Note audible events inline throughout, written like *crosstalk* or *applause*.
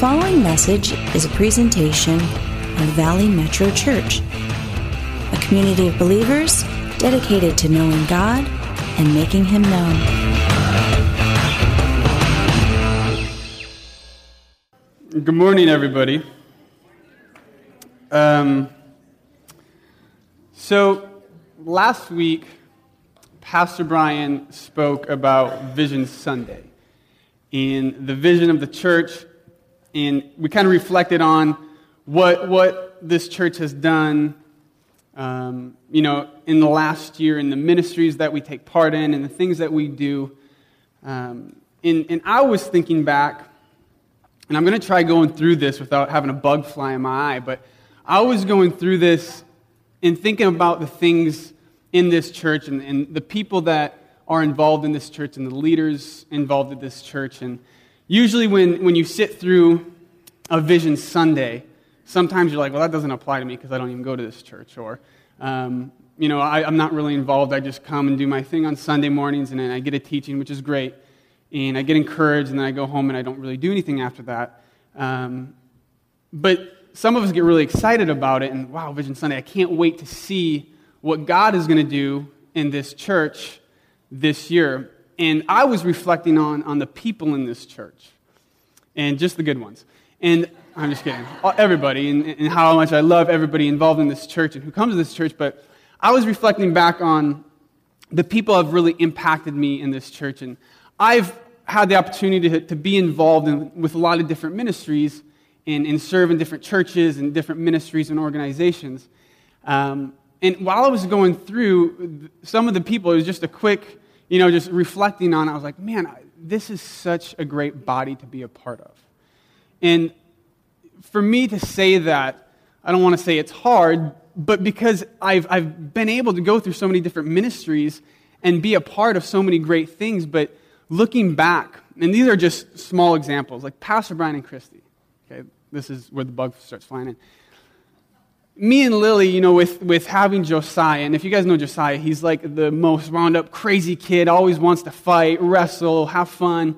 following message is a presentation of Valley Metro Church, a community of believers dedicated to knowing God and making Him known. Good morning, everybody. Um, so, last week, Pastor Brian spoke about Vision Sunday In the vision of the church, and we kind of reflected on what, what this church has done, um, you know, in the last year, in the ministries that we take part in, and the things that we do. Um, and, and I was thinking back, and I'm going to try going through this without having a bug fly in my eye, but I was going through this and thinking about the things in this church and, and the people that are involved in this church and the leaders involved in this church. And usually, when, when you sit through a Vision Sunday, sometimes you're like, well, that doesn't apply to me because I don't even go to this church. Or, um, you know, I, am not really involved. I just come and do my thing on Sunday mornings and then I get a teaching, which is great. And I get encouraged and then I go home and I don't really do anything after that. Um, but some of us get really excited about it and, wow, Vision Sunday, I can't wait to see what God is going to do in this church this year. And I was reflecting on, on the people in this church, and just the good ones. And I'm just kidding, everybody, and, and how much I love everybody involved in this church and who comes to this church. But I was reflecting back on the people have really impacted me in this church. And I've had the opportunity to, to be involved in, with a lot of different ministries and, and serve in different churches and different ministries and organizations. Um, and while I was going through some of the people, it was just a quick you know, just reflecting on it, I was like, man, this is such a great body to be a part of. And for me to say that, I don't want to say it's hard, but because I've, I've been able to go through so many different ministries and be a part of so many great things, but looking back, and these are just small examples, like Pastor Brian and Christy. Okay, this is where the bug starts flying in me and Lily, you know, with, with having Josiah, and if you guys know Josiah, he's like the most wound up, crazy kid, always wants to fight, wrestle, have fun.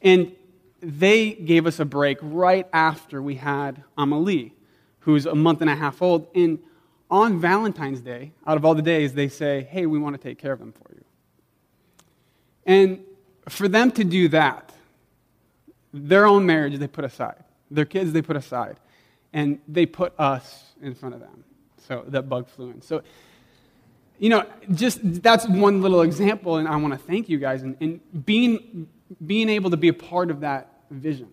And they gave us a break right after we had Amalie, who's a month and a half old. And on Valentine's Day, out of all the days, they say, hey, we want to take care of them for you. And for them to do that, their own marriage they put aside, their kids they put aside, and they put us in front of them. So that bug flew in. So, you know, just that's one little example, and I want to thank you guys. And, and being, being able to be a part of that vision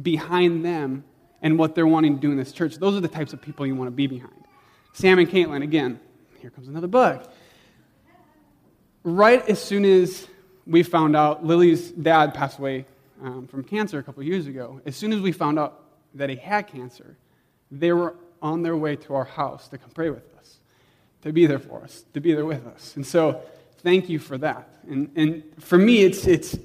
behind them and what they're wanting to do in this church, those are the types of people you want to be behind. Sam and Caitlin, again, here comes another bug. Right as soon as we found out Lily's dad passed away um, from cancer a couple years ago, as soon as we found out that he had cancer, they were on their way to our house to come pray with us, to be there for us, to be there with us. And so, thank you for that. And, and for me, it's, it's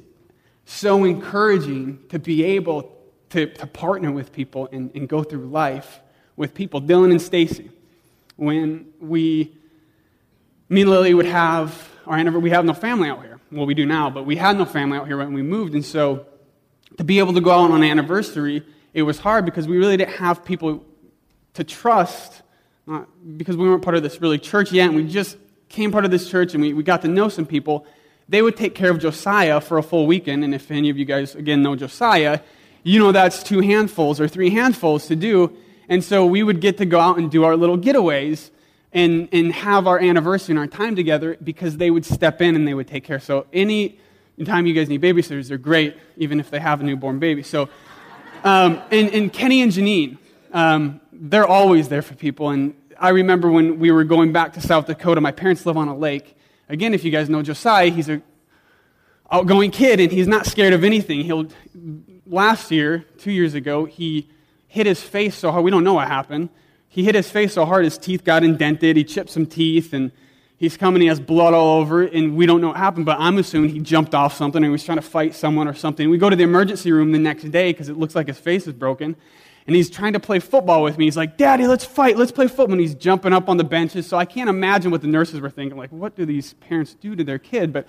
so encouraging to be able to, to partner with people and, and go through life with people. Dylan and Stacy, when we, me and Lily would have our anniversary, we have no family out here. Well, we do now, but we had no family out here when we moved. And so, to be able to go out on an anniversary, it was hard because we really didn't have people to trust uh, because we weren't part of this really church yet, and we just came part of this church and we, we got to know some people. They would take care of Josiah for a full weekend, and if any of you guys, again, know Josiah, you know that's two handfuls or three handfuls to do. And so we would get to go out and do our little getaways and, and have our anniversary and our time together because they would step in and they would take care. So any time you guys need babysitters, they're great, even if they have a newborn baby. So, um, and, and Kenny and Janine, um, they're always there for people. And I remember when we were going back to South Dakota, my parents live on a lake. Again, if you guys know Josiah, he's a outgoing kid and he's not scared of anything. He'll last year, two years ago, he hit his face so hard. We don't know what happened. He hit his face so hard his teeth got indented. He chipped some teeth and he's coming. He has blood all over it, and we don't know what happened. But I'm assuming he jumped off something and he was trying to fight someone or something. We go to the emergency room the next day because it looks like his face is broken and he's trying to play football with me. He's like, Daddy, let's fight, let's play football. And he's jumping up on the benches. So I can't imagine what the nurses were thinking. Like, what do these parents do to their kid? But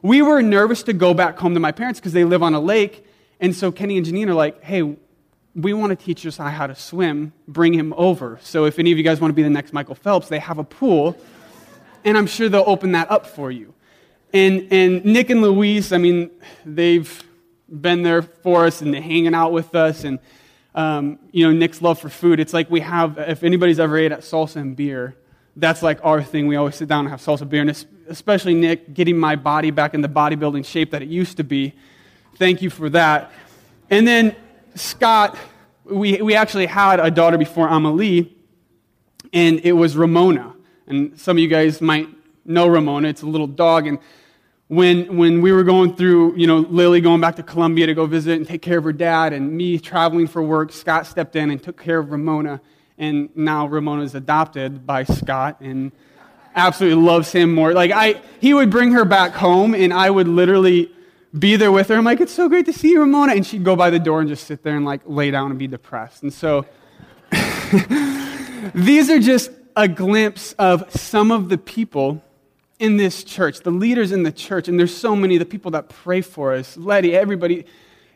we were nervous to go back home to my parents because they live on a lake. And so Kenny and Janine are like, hey, we want to teach Josiah how to swim, bring him over. So if any of you guys want to be the next Michael Phelps, they have a pool, and I'm sure they'll open that up for you. And, and Nick and Louise, I mean, they've been there for us and hanging out with us. And, um, you know, Nick's love for food. It's like we have, if anybody's ever ate at salsa and beer, that's like our thing. We always sit down and have salsa and beer. And especially Nick, getting my body back in the bodybuilding shape that it used to be. Thank you for that. And then Scott, we, we actually had a daughter before Amelie, and it was Ramona. And some of you guys might know Ramona. It's a little dog. And when, when we were going through, you know, Lily going back to Columbia to go visit and take care of her dad, and me traveling for work, Scott stepped in and took care of Ramona. And now Ramona is adopted by Scott and absolutely loves him more. Like, I, he would bring her back home, and I would literally be there with her. I'm like, it's so great to see you, Ramona. And she'd go by the door and just sit there and like lay down and be depressed. And so *laughs* these are just a glimpse of some of the people in this church, the leaders in the church, and there's so many, the people that pray for us, Letty, everybody.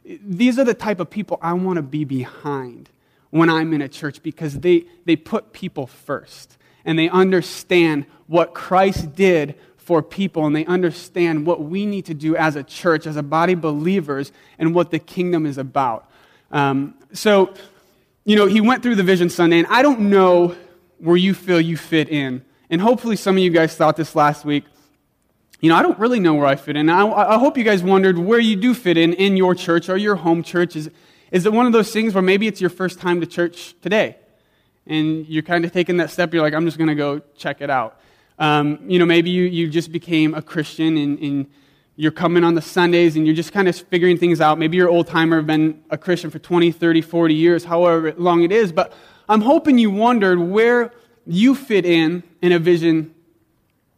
These are the type of people I want to be behind when I'm in a church because they, they put people first and they understand what Christ did for people and they understand what we need to do as a church, as a body believers, and what the kingdom is about. Um, so, you know, he went through the Vision Sunday, and I don't know where you feel you fit in and hopefully some of you guys thought this last week. You know, I don't really know where I fit in. I, I hope you guys wondered where you do fit in in your church or your home church. Is, is it one of those things where maybe it's your first time to church today? And you're kind of taking that step, you're like, I'm just going to go check it out. Um, you know, maybe you, you just became a Christian and, and you're coming on the Sundays and you're just kind of figuring things out. Maybe you're old timer, been a Christian for 20, 30, 40 years, however long it is. But I'm hoping you wondered where you fit in in a vision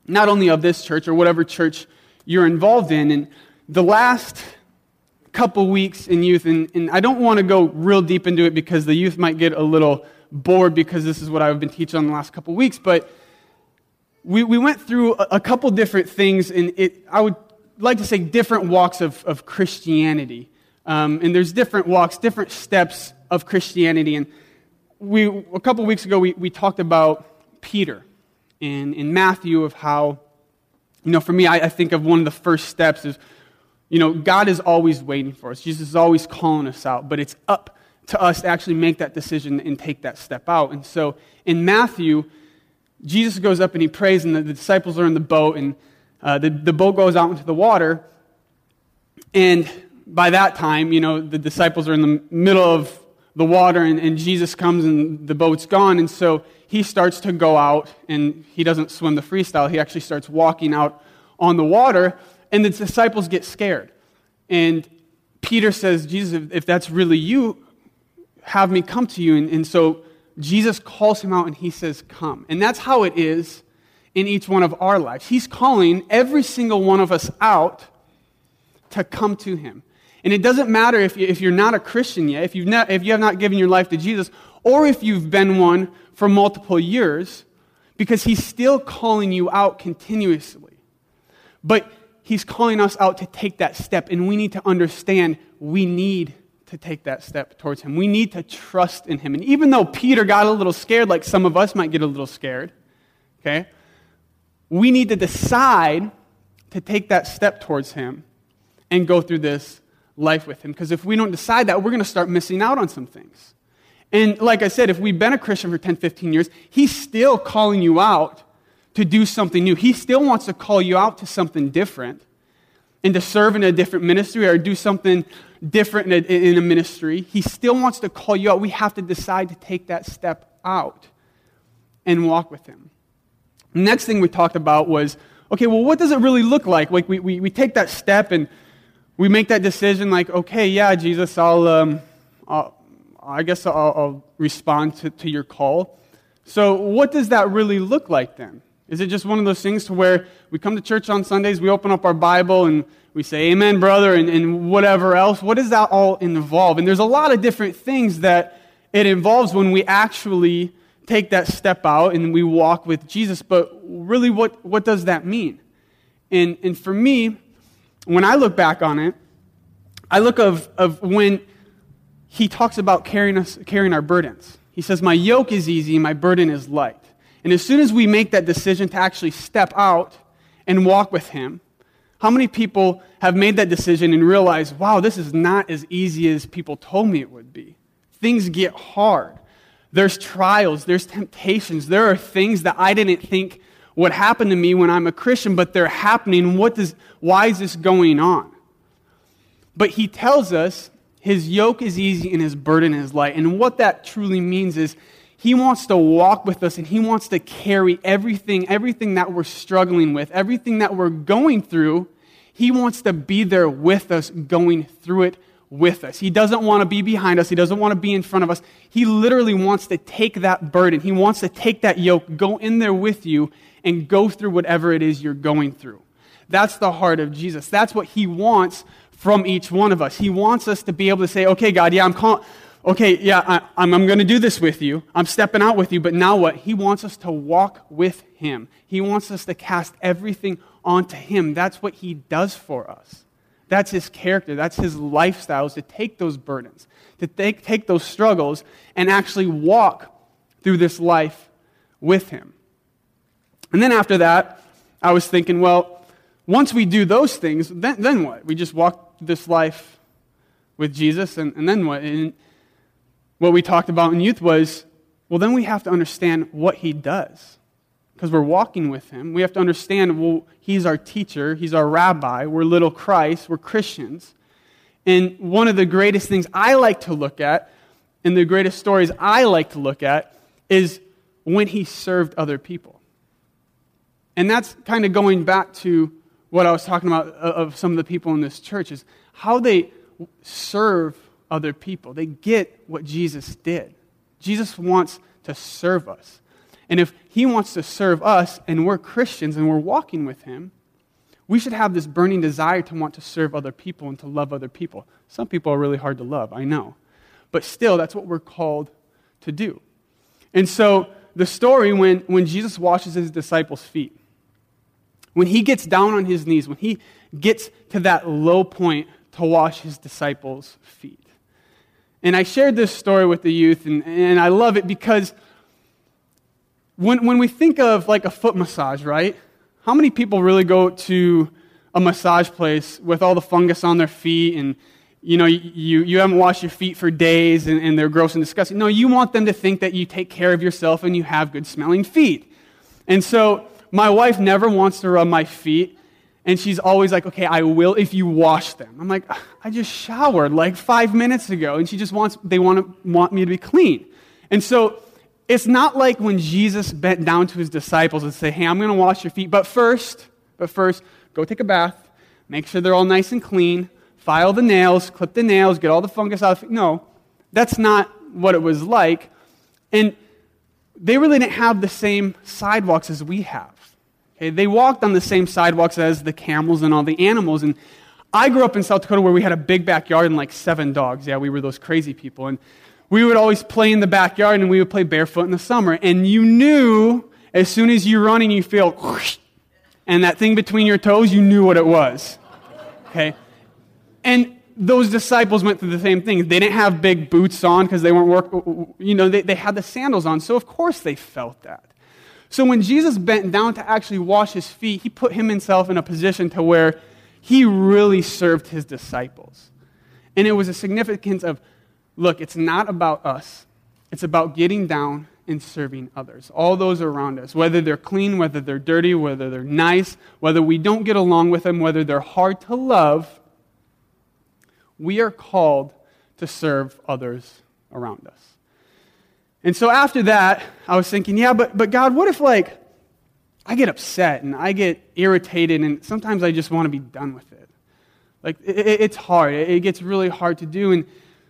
not only of this church or whatever church you're involved in. And the last couple weeks in youth, and, and I don't want to go real deep into it because the youth might get a little bored because this is what I've been teaching on the last couple weeks, but we, we went through a, a couple different things, and it, I would like to say different walks of, of Christianity. Um, and there's different walks, different steps of Christianity. And we, a couple weeks ago, we, we talked about Peter in, in Matthew of how, you know, for me, I, I think of one of the first steps is, you know, God is always waiting for us. Jesus is always calling us out, but it's up to us to actually make that decision and take that step out. And so in Matthew, Jesus goes up and he prays, and the, the disciples are in the boat, and uh, the, the boat goes out into the water. And by that time, you know, the disciples are in the middle of the water and, and Jesus comes and the boat's gone. And so he starts to go out and he doesn't swim the freestyle. He actually starts walking out on the water and the disciples get scared. And Peter says, Jesus, if, that's really you, have me come to you. And, and so Jesus calls him out and he says, Come. And that's how it is in each one of our lives. He's calling every single one of us out to come to him. And it doesn't matter if, if you're not a Christian yet, if, you've not, if you have not given your life to Jesus, or if you've been one for multiple years, because he's still calling you out continuously. But he's calling us out to take that step, and we need to understand we need to take that step towards him. We need to trust in him. And even though Peter got a little scared, like some of us might get a little scared, okay, we need to decide to take that step towards him and go through this life with Him. Because if we don't decide that, we're going to start missing out on some things. And like I said, if we've been a Christian for 10, 15 years, He's still calling you out to do something new. He still wants to call you out to something different and to serve in a different ministry or do something different in a, in a ministry. He still wants to call you out. We have to decide to take that step out and walk with Him. next thing we talked about was okay, well, what does it really look like? Like, we, we, we take that step and we make that decision like, okay, yeah, Jesus, I'll, um, I'll i guess I'll, I'll respond to, to your call. So, what does that really look like then? Is it just one of those things to where we come to church on Sundays, we open up our Bible, and we say, Amen, brother, and, and whatever else? What does that all involve? And there's a lot of different things that it involves when we actually take that step out and we walk with Jesus. But really, what, what does that mean? And, and for me, when I look back on it, I look of, of when he talks about carrying, us, carrying our burdens. He says, My yoke is easy, my burden is light. And as soon as we make that decision to actually step out and walk with him, how many people have made that decision and realized, wow, this is not as easy as people told me it would be? Things get hard. There's trials, there's temptations, there are things that I didn't think would happened to me when I'm a Christian, but they're happening. What does, why is this going on? But he tells us his yoke is easy and his burden is light. And what that truly means is he wants to walk with us and he wants to carry everything, everything that we're struggling with, everything that we're going through. He wants to be there with us, going through it with us. He doesn't want to be behind us. He doesn't want to be in front of us. He literally wants to take that burden. He wants to take that yoke, go in there with you, and go through whatever it is you're going through. That's the heart of Jesus. That's what he wants from each one of us. He wants us to be able to say, okay, God, yeah, I'm calling okay, yeah, I, I'm, I'm going to do this with you. I'm stepping out with you. But now what? He wants us to walk with Him. He wants us to cast everything onto Him. That's what He does for us. That's His character. That's His lifestyle, is to take those burdens, to take, take those struggles, and actually walk through this life with Him. And then after that, I was thinking, well, once we do those things, then, then what? We just walk this life with Jesus, and, and then what? And, what we talked about in youth was well, then we have to understand what he does. Because we're walking with him. We have to understand, well, he's our teacher, he's our rabbi, we're little Christ, we're Christians. And one of the greatest things I like to look at, and the greatest stories I like to look at, is when he served other people. And that's kind of going back to what I was talking about uh, of some of the people in this church, is how they serve other people. They get what Jesus did. Jesus wants to serve us. And if he wants to serve us and we're Christians and we're walking with him, we should have this burning desire to want to serve other people and to love other people. Some people are really hard to love, I know. But still, that's what we're called to do. And so, the story when, when Jesus washes his disciples' feet, when he gets down on his knees, when he gets to that low point to wash his disciples' feet, and I shared this story with the youth, and, and I love it because when, when we think of like a foot massage, right? How many people really go to a massage place with all the fungus on their feet and you know, you, you haven't washed your feet for days and, and they're gross and disgusting. No, you want them to think that you take care of yourself and you have good smelling feet. And so my wife never wants to rub my feet and she's always like, okay, I will if you wash them. I'm like, I just showered like five minutes ago. And she just wants, they want, to, want me to be clean. And so it's not like when Jesus bent down to his disciples and say, hey, I'm going to wash your feet. But first, but first, go take a bath, make sure they're all nice and clean, file the nails, clip the nails, get all the fungus out. No, that's not what it was like. And they really didn't have the same sidewalks as we have. Okay, they walked on the same sidewalks as the camels and all the animals. And I grew up in South Dakota where we had a big backyard and like seven dogs. Yeah, we were those crazy people. And we would always play in the backyard and we would play barefoot in the summer. And you knew as soon as you run and you feel and that thing between your toes, you knew what it was. Okay? And those disciples went through the same thing. They didn't have big boots on because they weren't work, you know, they, they had the sandals on. So of course they felt that. So when Jesus bent down to actually wash his feet, he put himself in a position to where he really served his disciples. And it was a significance of look, it's not about us. It's about getting down and serving others, all those around us, whether they're clean, whether they're dirty, whether they're nice, whether we don't get along with them, whether they're hard to love. We are called to serve others around us. And so after that, I was thinking, yeah, but, but God, what if like I get upset and I get irritated and sometimes I just want to be done with it? Like it, it's hard. It gets really hard to do. And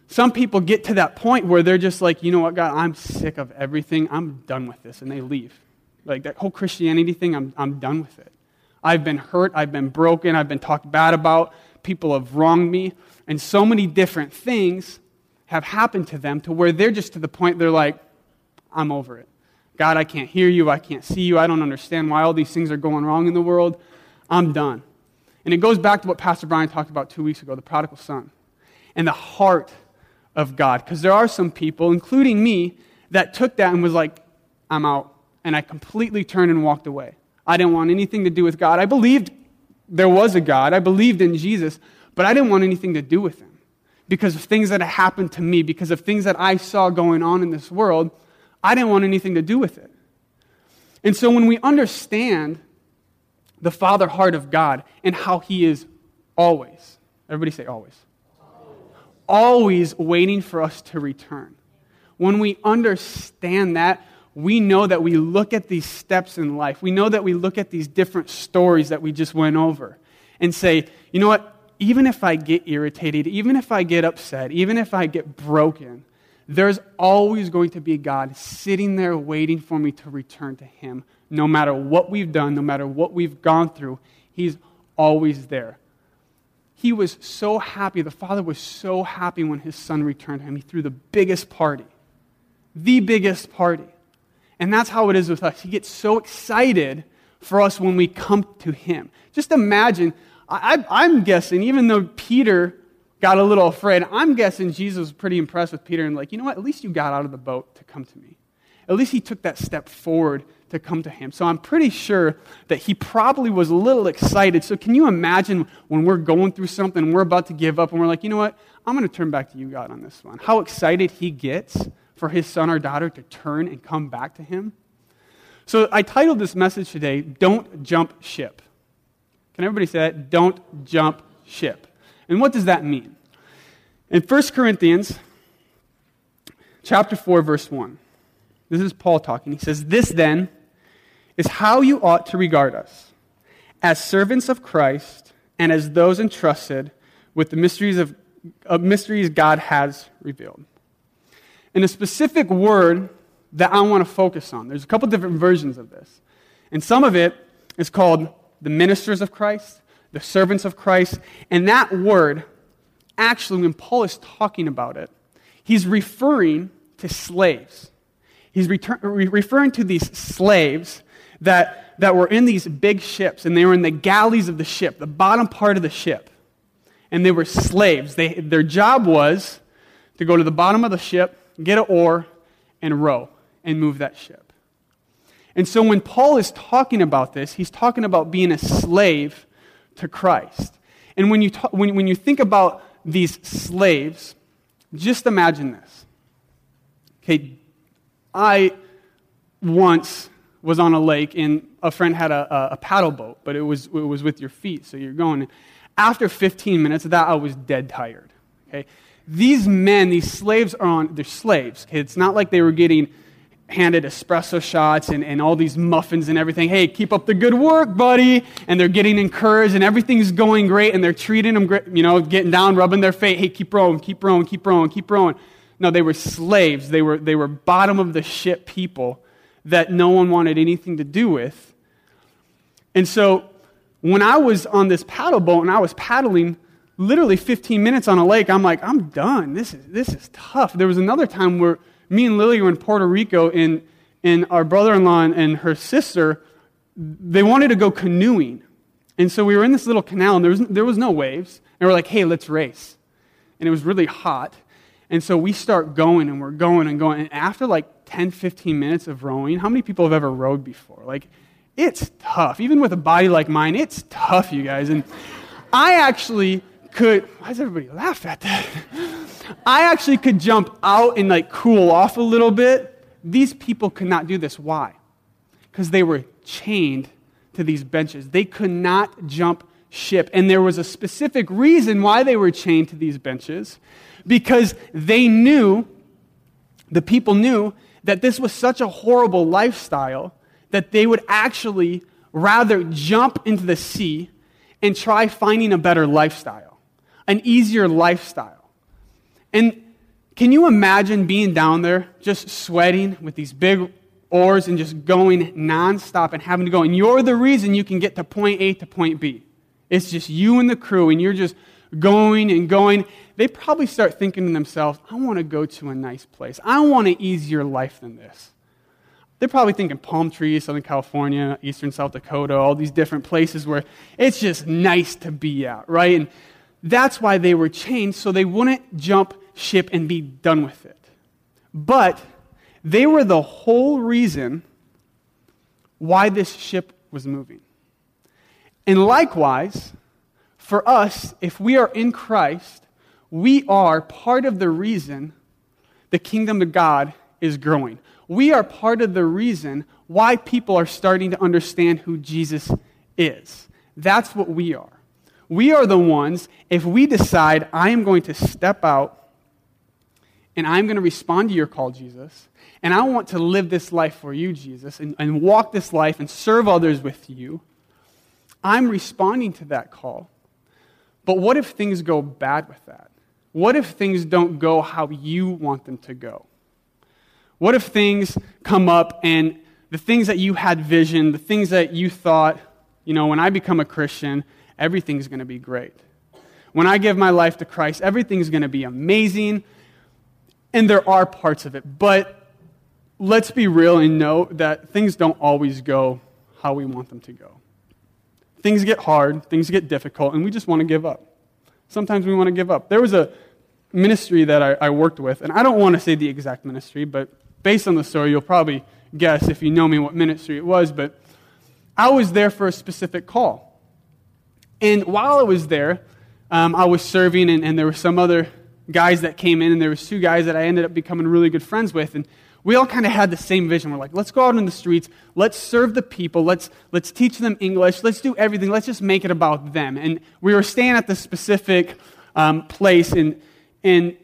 some people get to that point where they're just like, you know what, God, I'm sick of everything. I'm done with this. And they leave. Like that whole Christianity thing, I'm, I'm done with it. I've been hurt. I've been broken. I've been talked bad about. People have wronged me. And so many different things have happened to them to where they're just to the point they're like, I'm over it. God, I can't hear you. I can't see you. I don't understand why all these things are going wrong in the world. I'm done. And it goes back to what Pastor Brian talked about two weeks ago the prodigal son. And the heart of God. Because there are some people, including me, that took that and was like, I'm out. And I completely turned and walked away. I didn't want anything to do with God. I believed there was a God, I believed in Jesus, but I didn't want anything to do with him because of things that had happened to me, because of things that I saw going on in this world. I didn't want anything to do with it. And so when we understand the father heart of God and how he is always, everybody say always, always waiting for us to return. When we understand that, we know that we look at these steps in life. We know that we look at these different stories that we just went over and say, you know what? Even if I get irritated, even if I get upset, even if I get broken, there's always going to be God sitting there waiting for me to return to Him. No matter what we've done, no matter what we've gone through, He's always there. He was so happy. The father was so happy when his son returned to him. He threw the biggest party, the biggest party. And that's how it is with us. He gets so excited for us when we come to him. Just imagine, I, am guessing, even though Peter got a little afraid, I'm guessing Jesus was pretty impressed with Peter and like, you know what, at least you got out of the boat to come to me. At least he took that step forward to come to him. So I'm pretty sure that he probably was a little excited. So can you imagine when we're going through something and we're about to give up and we're like, you know what? I'm going to turn back to you, God, on this one. How excited he gets for his son or daughter to turn and come back to him. So I titled this message today, Don't Jump Ship. Can everybody say that? Don't jump ship. And what does that mean? In 1 Corinthians chapter 4 verse 1. This is Paul talking. He says, "This then is how you ought to regard us as servants of Christ and as those entrusted with the mysteries of mysteries God has revealed." And a specific word that I want to focus on. There's a couple different versions of this. And some of it is called the ministers of Christ, the servants of Christ. And that word, actually, when Paul is talking about it, he's referring to slaves. He's return, re- referring to these slaves that, that were in these big ships, and they were in the galleys of the ship, the bottom part of the ship. And they were slaves. They, their job was to go to the bottom of the ship, get an oar, and row and move that ship. And so when Paul is talking about this, he's talking about being a slave to Christ. And when you, ta- when, when you think about these slaves, just imagine this. Okay, I once was on a lake and a friend had a, a, paddle boat, but it was, it was with your feet, so you're going. After 15 minutes of that, I was dead tired. Okay? These men, these slaves are on, they're slaves. Okay? It's not like they were getting handed espresso shots and, and all these muffins and everything. Hey, keep up the good work, buddy. And they're getting encouraged and everything's going great and they're treating them, great, you know, getting down, rubbing their face. Hey, keep rowing, keep rowing, keep rowing, keep rowing. No, they were slaves. They were, they were bottom of the ship people that no one wanted anything to do with. And so when I was on this paddle boat and I was paddling literally 15 minutes on a lake, I'm like, I'm done. This is, this is tough. There was another time where me and Lily were in Puerto Rico and, and our brother in law and her sister, they wanted to go canoeing. And so we were in this little canal and there was, there was no waves. And we're like, hey, let's race. And it was really hot. And so we start going and we're going and going. And after like 10, 15 minutes of rowing, how many people have ever rowed before? Like, it's tough. Even with a body like mine, it's tough, you guys. And I actually could, why does everybody laugh at that? *laughs* I actually could jump out and like cool off a little bit. These people could not do this. Why? Because they were chained to these benches. They could not jump ship. And there was a specific reason why they were chained to these benches because they knew, the people knew, that this was such a horrible lifestyle that they would actually rather jump into the sea and try finding a better lifestyle, an easier lifestyle. And can you imagine being down there just sweating with these big oars and just going nonstop and having to go? And you're the reason you can get to point A to point B. It's just you and the crew, and you're just going and going, they probably start thinking to themselves, I want to go to a nice place. I want an easier life than this. They're probably thinking palm trees, Southern California, Eastern South Dakota, all these different places where it's just nice to be at, right? And that's why they were chained, so they wouldn't jump ship and be done with it. But they were the whole reason why this ship was moving. And likewise, for us, if we are in Christ, we are part of the reason the kingdom of God is growing. We are part of the reason why people are starting to understand who Jesus is. That's what we are. We are the ones, if we decide, I am going to step out and I'm going to respond to your call, Jesus, and I want to live this life for you, Jesus, and, and walk this life and serve others with you, I'm responding to that call. But what if things go bad with that? What if things don't go how you want them to go? What if things come up and the things that you had vision, the things that you thought, you know, when I become a Christian, everything's going to be great. When I give my life to Christ, everything's going to be amazing. And there are parts of it. But let's be real and know that things don't always go how we want them to go. Things get hard, things get difficult, and we just want to give up. Sometimes we want to give up. There was a ministry that I, I worked with, and I don't want to say the exact ministry, but based on the story, you'll probably guess if you know me what ministry it was. But I was there for a specific call. And while I was there, um, I was serving, and, and there were some other guys that came in, and there was two guys that I ended up becoming really good friends with. And we all kind of had the same vision. We're like, let's go out in the streets, let's serve the people, let's, let's teach them English, let's do everything, let's just make it about them. And we were staying at this specific um, place, and, and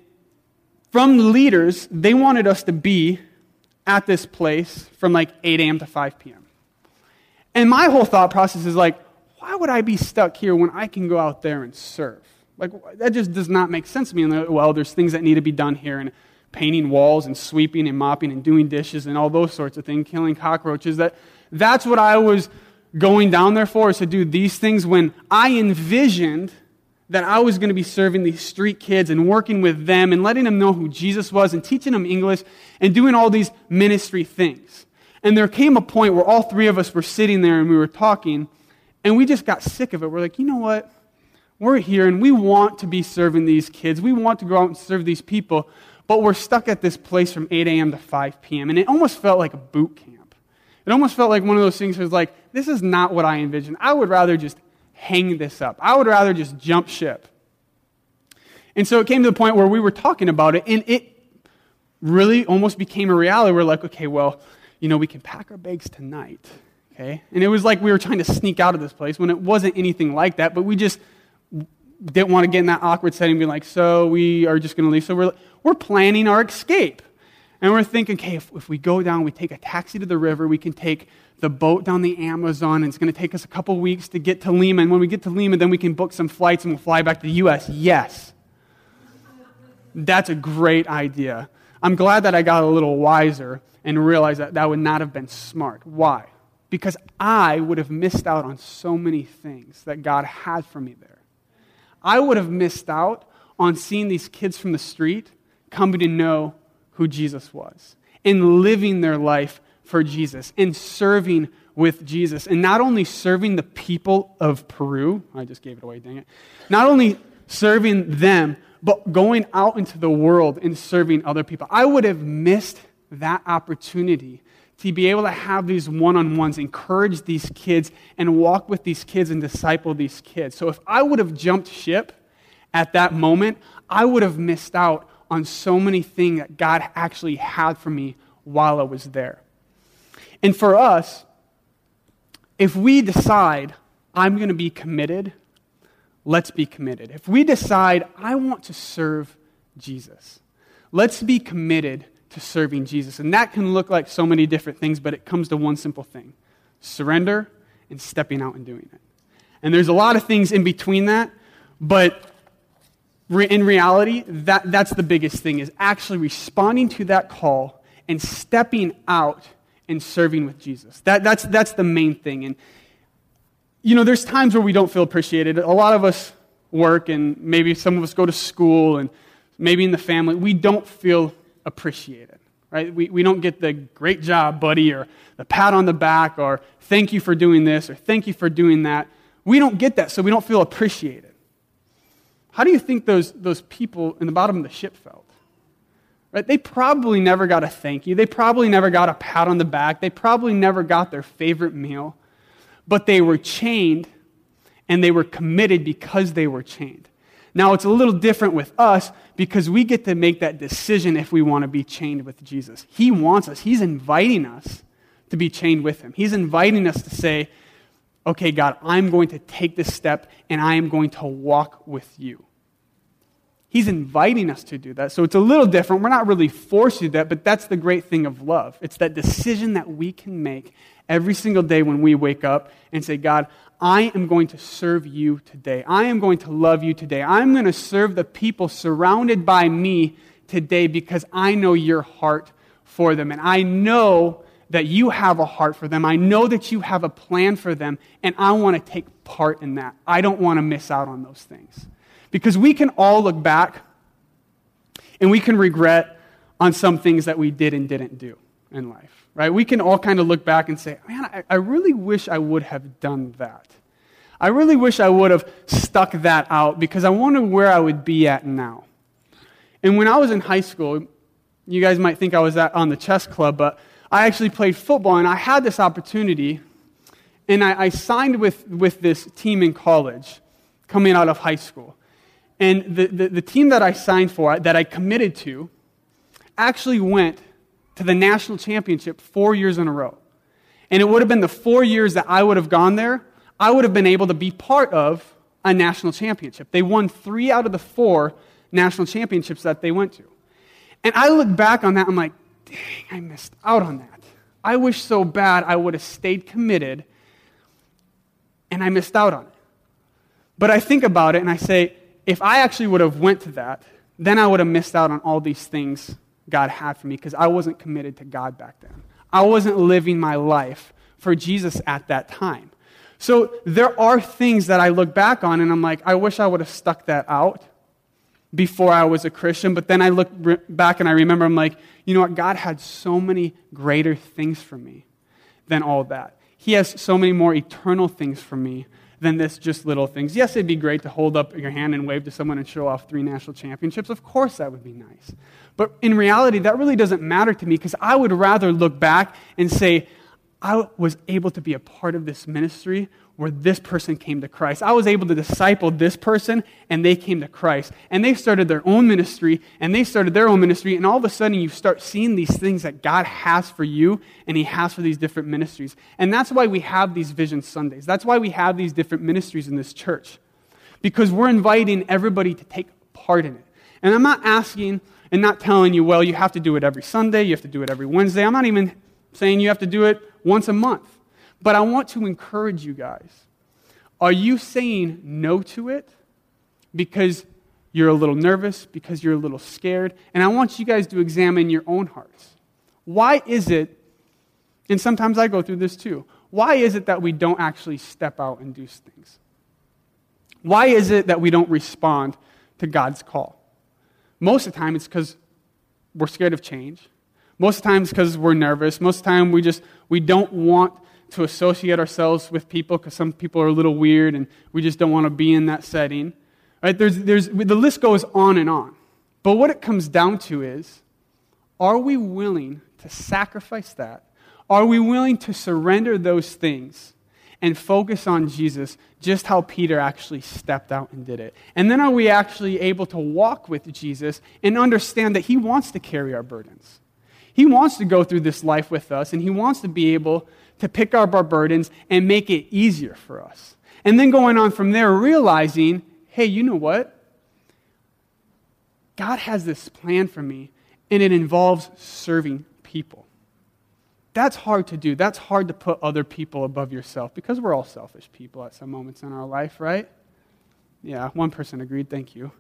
from the leaders, they wanted us to be at this place from like 8 a.m. to 5 p.m. And my whole thought process is like, why would I be stuck here when I can go out there and serve? Like, that just does not make sense to me. And well, there's things that need to be done here, and painting walls and sweeping and mopping and doing dishes and all those sorts of things, killing cockroaches. That, that's what I was going down there for, is to do these things when I envisioned that I was going to be serving these street kids and working with them and letting them know who Jesus was and teaching them English and doing all these ministry things. And there came a point where all three of us were sitting there and we were talking, and we just got sick of it. We're like, you know what? We're here and we want to be serving these kids. We want to go out and serve these people, but we're stuck at this place from 8 a.m. to 5 p.m. And it almost felt like a boot camp. It almost felt like one of those things where it's like, this is not what I envisioned. I would rather just hang this up. I would rather just jump ship. And so it came to the point where we were talking about it, and it really almost became a reality. We're like, okay, well, you know, we can pack our bags tonight. Okay? And it was like we were trying to sneak out of this place when it wasn't anything like that, but we just didn't want to get in that awkward setting and be like, so we are just going to leave. So we're, we're planning our escape. And we're thinking, okay, if, if we go down, we take a taxi to the river, we can take the boat down the Amazon, and it's going to take us a couple weeks to get to Lima. And when we get to Lima, then we can book some flights and we'll fly back to the U.S. Yes. That's a great idea. I'm glad that I got a little wiser and realized that that would not have been smart. Why? Because I would have missed out on so many things that God had for me there. I would have missed out on seeing these kids from the street coming to know who Jesus was and living their life for Jesus and serving with Jesus. And not only serving the people of Peru, I just gave it away, dang it. Not only serving them, but going out into the world and serving other people. I would have missed that opportunity to be able to have these one on ones, encourage these kids, and walk with these kids and disciple these kids. So if I would have jumped ship at that moment, I would have missed out on so many things that God actually had for me while I was there. And for us, if we decide, I'm going to be committed, let's be committed. If we decide, I want to serve Jesus, let's be committed to serving Jesus. And that can look like so many different things, but it comes to one simple thing surrender and stepping out and doing it. And there's a lot of things in between that, but in reality, that, that's the biggest thing is actually responding to that call and stepping out and serving with Jesus. That, that's, that's the main thing. And, you know, there's times where we don't feel appreciated. A lot of us work, and maybe some of us go to school, and maybe in the family, we don't feel appreciated, right? We, we don't get the great job, buddy, or the pat on the back, or thank you for doing this, or thank you for doing that. We don't get that, so we don't feel appreciated. How do you think those, those people in the bottom of the ship felt? Right? They probably never got a thank you. They probably never got a pat on the back. They probably never got their favorite meal. But they were chained and they were committed because they were chained. Now, it's a little different with us because we get to make that decision if we want to be chained with Jesus. He wants us, He's inviting us to be chained with Him. He's inviting us to say, okay, God, I'm going to take this step and I am going to walk with you. He's inviting us to do that. So it's a little different. We're not really forced to do that, but that's the great thing of love. It's that decision that we can make every single day when we wake up and say, God, I am going to serve you today. I am going to love you today. I'm going to serve the people surrounded by me today because I know your heart for them. And I know that you have a heart for them. I know that you have a plan for them, and I want to take part in that. I don't want to miss out on those things. Because we can all look back and we can regret on some things that we did and didn't do in life, right? We can all kind of look back and say, man, I, I really wish I would have done that. I really wish I would have stuck that out because I wonder where I would be at now. And when I was in high school, you guys might think I was at, on the chess club, but I actually played football and I had this opportunity. And I, I signed with, with this team in college coming out of high school. And the, the, the team that I signed for, that I committed to, actually went to the national championship four years in a row. And it would have been the four years that I would have gone there, I would have been able to be part of a national championship. They won three out of the four national championships that they went to. And I look back on that, I'm like, dang, I missed out on that. I wish so bad I would have stayed committed, and I missed out on it. But I think about it and I say, if I actually would have went to that, then I would have missed out on all these things God had for me because I wasn't committed to God back then. I wasn't living my life for Jesus at that time. So there are things that I look back on and I'm like, I wish I would have stuck that out before I was a Christian. But then I look back and I remember, I'm like, you know what? God had so many greater things for me than all that. He has so many more eternal things for me than this just little things. Yes, it'd be great to hold up your hand and wave to someone and show off three national championships. Of course, that would be nice. But in reality, that really doesn't matter to me because I would rather look back and say, I was able to be a part of this ministry where this person came to Christ. I was able to disciple this person, and they came to Christ. And they started their own ministry, and they started their own ministry, and all of a sudden you start seeing these things that God has for you, and He has for these different ministries. And that's why we have these Vision Sundays. That's why we have these different ministries in this church, because we're inviting everybody to take part in it. And I'm not asking and not telling you, well, you have to do it every Sunday, you have to do it every Wednesday. I'm not even saying you have to do it once a month. But I want to encourage you guys. Are you saying no to it because you're a little nervous, because you're a little scared? And I want you guys to examine your own hearts. Why is it, and sometimes I go through this too, why is it that we don't actually step out and do things? Why is it that we don't respond to God's call? Most of the time, it's because we're scared of change. Most of the time, it's because we're nervous. Most of the time, we just we don't want to associate ourselves with people because some people are a little weird and we just don't want to be in that setting. Right? There's, there's, the list goes on and on. But what it comes down to is are we willing to sacrifice that? Are we willing to surrender those things and focus on Jesus, just how Peter actually stepped out and did it? And then are we actually able to walk with Jesus and understand that he wants to carry our burdens? He wants to go through this life with us, and he wants to be able to pick up our burdens and make it easier for us. And then going on from there, realizing, hey, you know what? God has this plan for me, and it involves serving people. That's hard to do. That's hard to put other people above yourself because we're all selfish people at some moments in our life, right? Yeah, one person agreed. Thank you.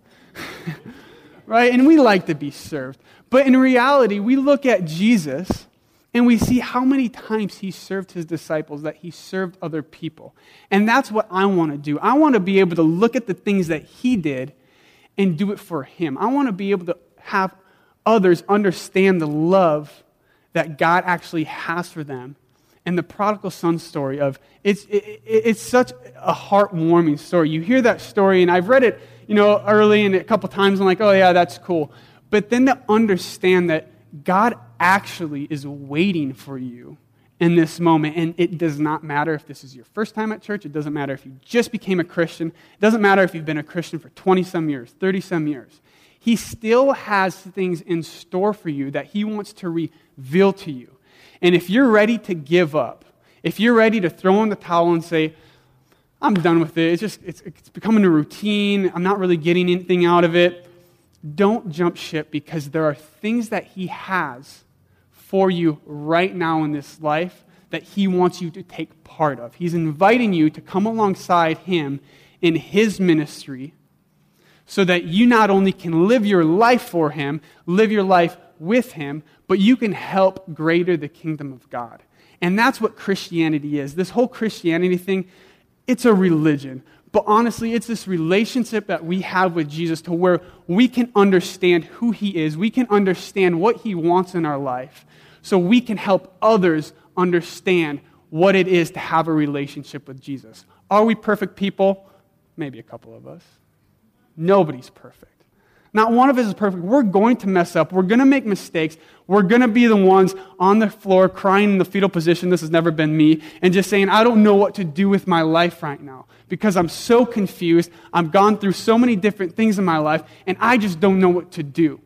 *laughs* right? And we like to be served. But in reality, we look at Jesus and we see how many times he served his disciples, that he served other people. And that's what I want to do. I want to be able to look at the things that he did and do it for him. I want to be able to have others understand the love that God actually has for them. And the prodigal son story of it's, it, it's such a heartwarming story. You hear that story, and I've read it you know, early and a couple times I'm like, oh, yeah, that's cool. But then to understand that God actually is waiting for you in this moment. And it does not matter if this is your first time at church. It doesn't matter if you just became a Christian. It doesn't matter if you've been a Christian for 20 some years, 30 some years. He still has things in store for you that He wants to reveal to you. And if you're ready to give up, if you're ready to throw in the towel and say, I'm done with it, it's just it's, it's becoming a routine, I'm not really getting anything out of it, don't jump ship because there are things that He has for you right now in this life that He wants you to take part of. He's inviting you to come alongside Him in His ministry so that you not only can live your life for Him, live your life with Him, but you can help greater the kingdom of God. And that's what Christianity is. This whole Christianity thing, it's a religion. But honestly, it's this relationship that we have with Jesus to where we can understand who He is, we can understand what He wants in our life, so we can help others understand what it is to have a relationship with Jesus. Are we perfect people? Maybe a couple of us. Nobody's perfect. Not one of us is perfect. We're going to mess up. We're going to make mistakes. We're going to be the ones on the floor crying in the fetal position. This has never been me. And just saying, I don't know what to do with my life right now because I'm so confused. I've gone through so many different things in my life and I just don't know what to do.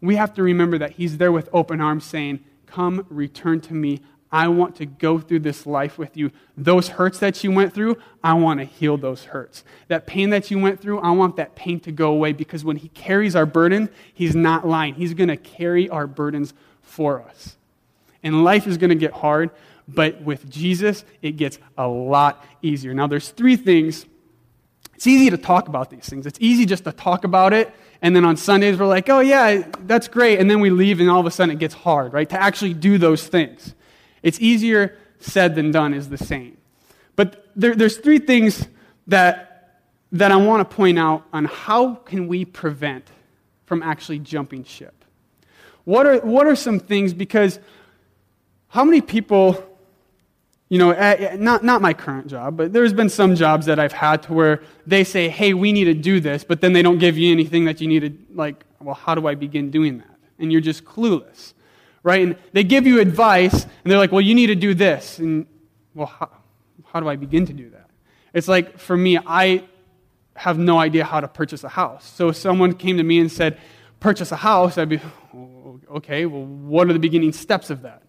We have to remember that He's there with open arms saying, Come, return to me. I want to go through this life with you. Those hurts that you went through, I want to heal those hurts. That pain that you went through, I want that pain to go away because when He carries our burden, He's not lying. He's going to carry our burdens for us. And life is going to get hard, but with Jesus, it gets a lot easier. Now, there's three things. It's easy to talk about these things. It's easy just to talk about it, and then on Sundays, we're like, oh, yeah, that's great. And then we leave, and all of a sudden it gets hard, right? To actually do those things. It's easier said than done, is the saying. But there, there's three things that, that I want to point out on how can we prevent from actually jumping ship. What are, what are some things? Because how many people, you know, not, not my current job, but there's been some jobs that I've had to where they say, hey, we need to do this, but then they don't give you anything that you need to, like, well, how do I begin doing that? And you're just clueless right? And they give you advice, and they're like, well, you need to do this. And, well, how, how do I begin to do that? It's like, for me, I have no idea how to purchase a house. So if someone came to me and said, purchase a house, I'd be, okay, well, what are the beginning steps of that?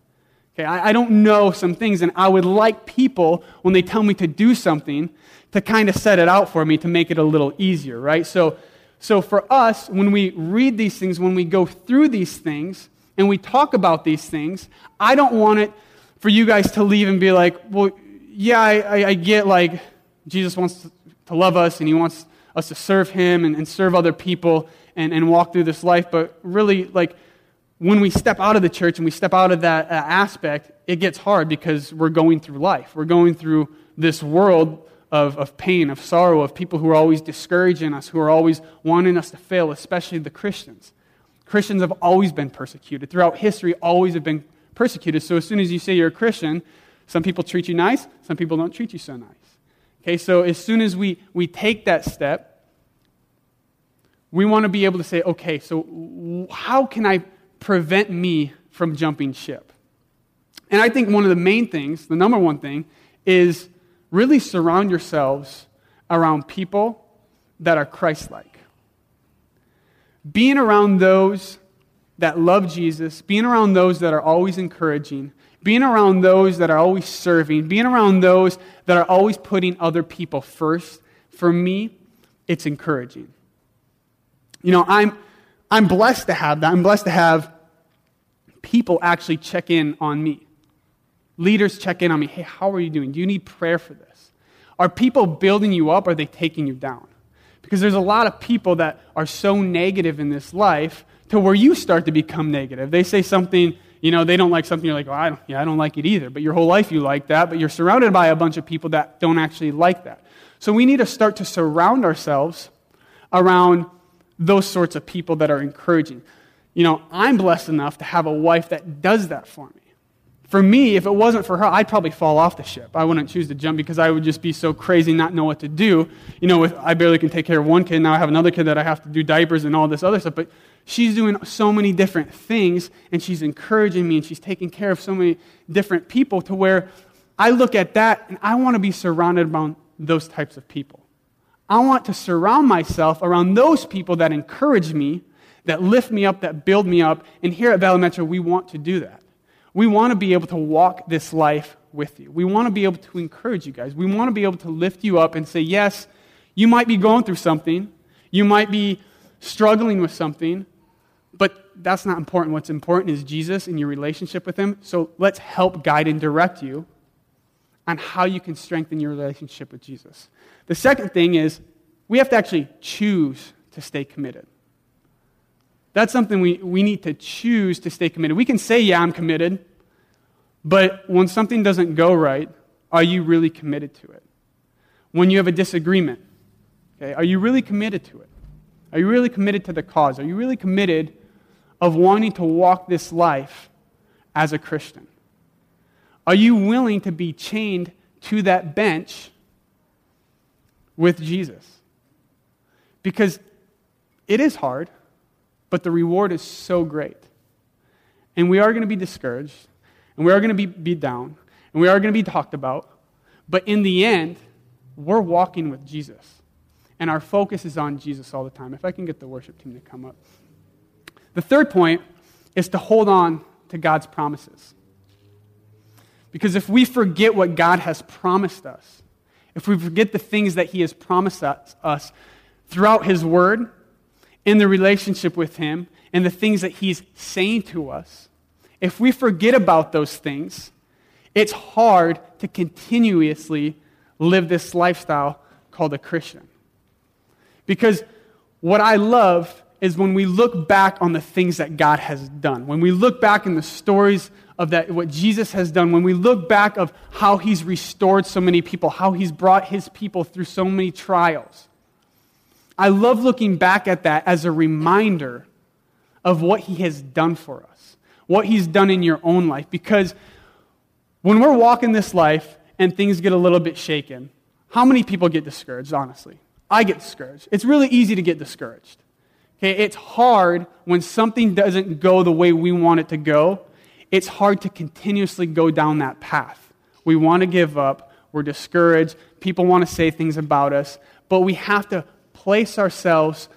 Okay, I, I don't know some things, and I would like people, when they tell me to do something, to kind of set it out for me to make it a little easier, right? So, so for us, when we read these things, when we go through these things, and we talk about these things, I don't want it for you guys to leave and be like, well, yeah, I, I, I get like Jesus wants to love us and he wants us to serve him and, and serve other people and, and walk through this life. But really, like, when we step out of the church and we step out of that uh, aspect, it gets hard because we're going through life. We're going through this world of, of pain, of sorrow, of people who are always discouraging us, who are always wanting us to fail, especially the Christians. Christians have always been persecuted. Throughout history, always have been persecuted. So as soon as you say you're a Christian, some people treat you nice, some people don't treat you so nice. Okay, so as soon as we, we take that step, we want to be able to say, okay, so how can I prevent me from jumping ship? And I think one of the main things, the number one thing, is really surround yourselves around people that are Christ like being around those that love Jesus, being around those that are always encouraging, being around those that are always serving, being around those that are always putting other people first, for me, it's encouraging. You know, I'm, I'm blessed to have that. I'm blessed to have people actually check in on me. Leaders check in on me. Hey, how are you doing? Do you need prayer for this? Are people building you up? Or are they taking you down? Because there's a lot of people that are so negative in this life to where you start to become negative. They say something, you know, they don't like something, you're like, oh, I don't, yeah, I don't like it either. But your whole life you like that, but you're surrounded by a bunch of people that don't actually like that. So we need to start to surround ourselves around those sorts of people that are encouraging. You know, I'm blessed enough to have a wife that does that for me. For me, if it wasn't for her, I'd probably fall off the ship. I wouldn't choose to jump because I would just be so crazy, not know what to do. You know, with, I barely can take care of one kid. Now I have another kid that I have to do diapers and all this other stuff. But she's doing so many different things, and she's encouraging me, and she's taking care of so many different people to where I look at that and I want to be surrounded around those types of people. I want to surround myself around those people that encourage me, that lift me up, that build me up. And here at Valley Metro, we want to do that. We want to be able to walk this life with you. We want to be able to encourage you guys. We want to be able to lift you up and say, yes, you might be going through something. You might be struggling with something, but that's not important. What's important is Jesus and your relationship with Him. So let's help guide and direct you on how you can strengthen your relationship with Jesus. The second thing is we have to actually choose to stay committed. That's something we, we need to choose to stay committed. We can say, yeah, I'm committed, but when something doesn't go right, are you really committed to it? When you have a disagreement, okay, are you really committed to it? Are you really committed to the cause? Are you really committed of wanting to walk this life as a Christian? Are you willing to be chained to that bench with Jesus? Because it is hard, but the reward is so great. And we are going to be discouraged, and we are going to be beat down, and we are going to be talked about. But in the end, we're walking with Jesus. And our focus is on Jesus all the time. If I can get the worship team to come up. The third point is to hold on to God's promises. Because if we forget what God has promised us, if we forget the things that He has promised us throughout His Word, in the relationship with Him, and the things that He's saying to us, if we forget about those things, it's hard to continuously live this lifestyle called a Christian. Because what I love is when we look back on the things that God has done, when we look back in the stories of that, what Jesus has done, when we look back of how he's restored so many people, how he's brought his people through so many trials. I love looking back at that as a reminder of what he has done for us, what he's done in your own life. Because when we're walking this life and things get a little bit shaken, how many people get discouraged, honestly? I get discouraged. It's really easy to get discouraged. Okay, it's hard when something doesn't go the way we want it to go it's hard to continuously go down that path. We want to give up. We're discouraged. People want to say things about us. But we have to place ourselves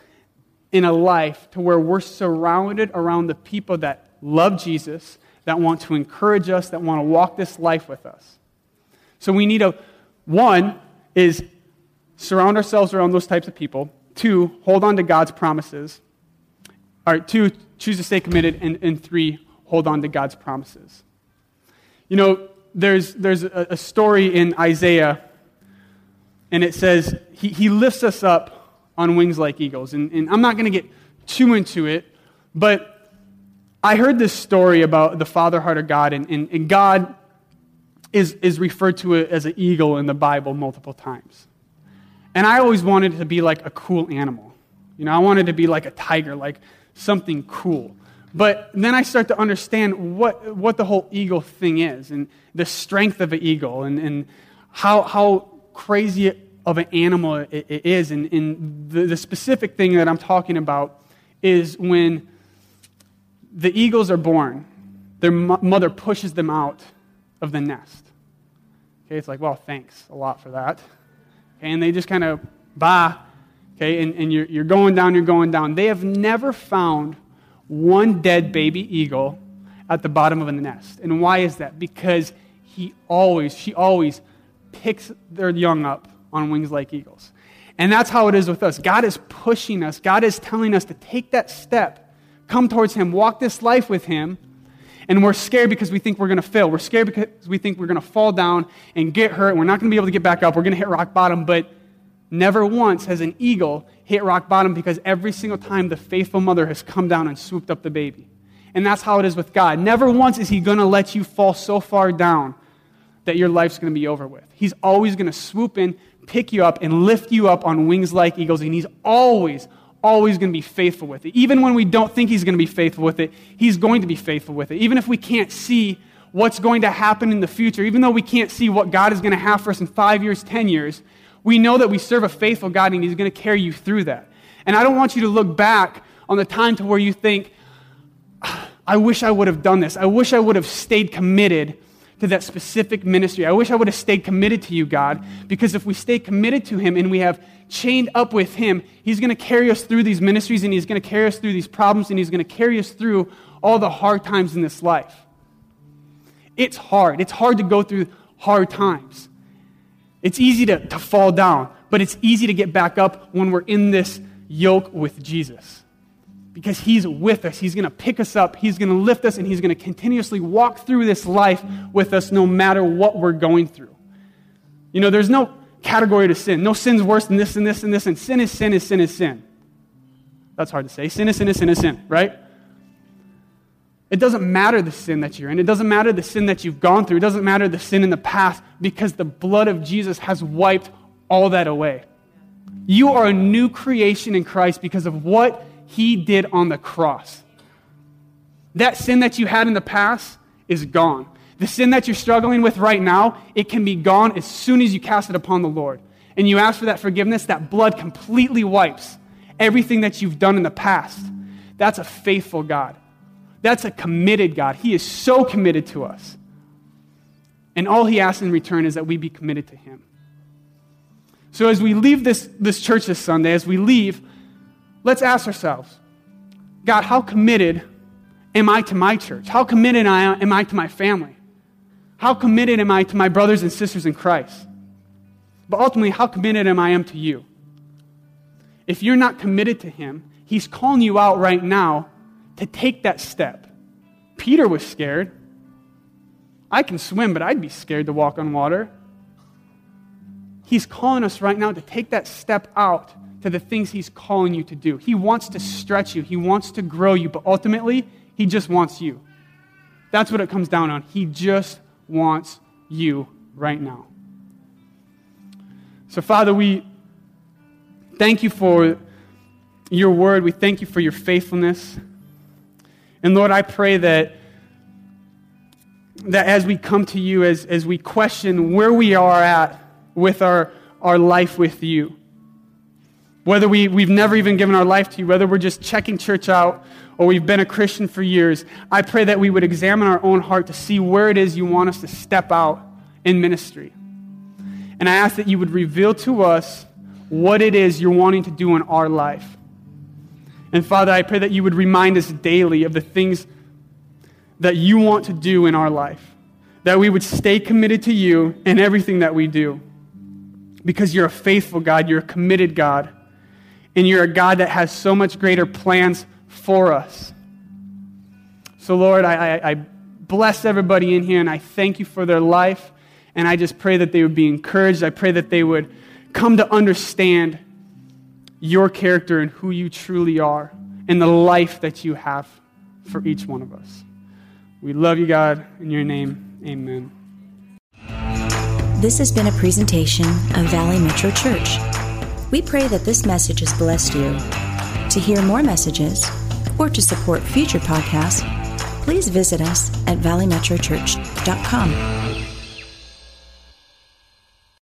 in a life to where we're surrounded around the people that love Jesus, that want to encourage us, that want to walk this life with us. So we need a, one is surround ourselves around those types of people. Two, hold on to God's promises. All right, two, choose to stay committed. And, and three, hold on to God's promises. You know, there's, there's a, a story in Isaiah, and it says, He, he lifts us up on wings like eagles. And, and I'm not going to get too into it, but I heard this story about the father heart of God, and, and, and God is, is referred to as an eagle in the Bible multiple times. And I always wanted to be like a cool animal. You know, I wanted to be like a tiger, like something cool. But then I start to understand what, what the whole eagle thing is and the strength of an eagle and, and how, how crazy of an animal it, it is. And, and the, the specific thing that I'm talking about is when the eagles are born, their mother pushes them out of the nest. Okay, it's like, well, thanks a lot for that. Okay, and they just kind of, bye. Okay, and, and you're, you're going down, you're going down. They have never found one dead baby eagle at the bottom of the nest. And why is that? Because he always, she always picks their young up on wings like eagles. And that's how it is with us. God is pushing us, God is telling us to take that step, come towards Him, walk this life with Him. And we're scared because we think we're going to fail. We're scared because we think we're going to fall down and get hurt. We're not going to be able to get back up. We're going to hit rock bottom. But never once has an eagle hit rock bottom because every single time the faithful mother has come down and swooped up the baby. And that's how it is with God. Never once is He going to let you fall so far down that your life's going to be over with. He's always going to swoop in, pick you up, and lift you up on wings like eagles. And He's always, always going to be faithful with it. Even when we don't think He's going to be faithful with it, He's going to be faithful with it. Even if we can't see what's going to happen in the future, even though we can't see what God is going to have for us in five years, 10 years, we know that we serve a faithful God and He's going to carry you through that. And I don't want you to look back on the time to where you think, ah, I wish I would have done this. I wish I would have stayed committed to that specific ministry. I wish I would have stayed committed to you, God, because if we stay committed to Him and we have chained up with Him, He's going to carry us through these ministries and He's going to carry us through these problems and He's going to carry us through all the hard times in this life. It's hard. It's hard to go through hard times. It's easy to, to fall down, but it's easy to get back up when we're in this yoke with Jesus. Because he's with us. He's going to pick us up. He's going to lift us, and he's going to continuously walk through this life with us no matter what we're going through. You know, there's no category to sin. No sin's worse than this and this and this, and sin is sin is sin is sin. That's hard to say. Sin is sin is sin is sin, right? It doesn't matter the sin that you're in. It doesn't matter the sin that you've gone through. It doesn't matter the sin in the past because the blood of Jesus has wiped all that away. You are a new creation in Christ because of what he did on the cross. That sin that you had in the past is gone. The sin that you're struggling with right now, it can be gone as soon as you cast it upon the Lord. And you ask for that forgiveness, that blood completely wipes everything that you've done in the past. That's a faithful God. That's a committed God. He is so committed to us. And all he asks in return is that we be committed to him. So as we leave this, this church this Sunday, as we leave, let's ask ourselves God, how committed am I to my church? How committed am I to my family? How committed am I to my brothers and sisters in Christ? But ultimately, how committed am I am to you? If you're not committed to him, he's calling you out right now to take that step. Peter was scared. I can swim, but I'd be scared to walk on water. He's calling us right now to take that step out to the things He's calling you to do. He wants to stretch you, He wants to grow you, but ultimately, He just wants you. That's what it comes down on. He just wants you right now. So, Father, we thank you for your word. We thank you for your faithfulness. And Lord, I pray that, that as we come to you, as, as we question where we are at with our, our life with you, whether we, we've never even given our life to you, whether we're just checking church out or we've been a Christian for years, I pray that we would examine our own heart to see where it is you want us to step out in ministry. And I ask that you would reveal to us what it is you're wanting to do in our life. And Father, I pray that you would remind us daily of the things that you want to do in our life, that we would stay committed to you in everything that we do. Because you're a faithful God, you're a committed God, and you're a God that has so much greater plans for us. So, Lord, I, I, I bless everybody in here, and I thank you for their life. And I just pray that they would be encouraged. I pray that they would come to understand your character and who you truly are and the life that you have for each one of us. We love you, God. In your name, amen. This has been a presentation of Valley Metro Church. We pray that this message has blessed you. To hear more messages or to support future podcasts, please visit us at valleymetrochurch.com.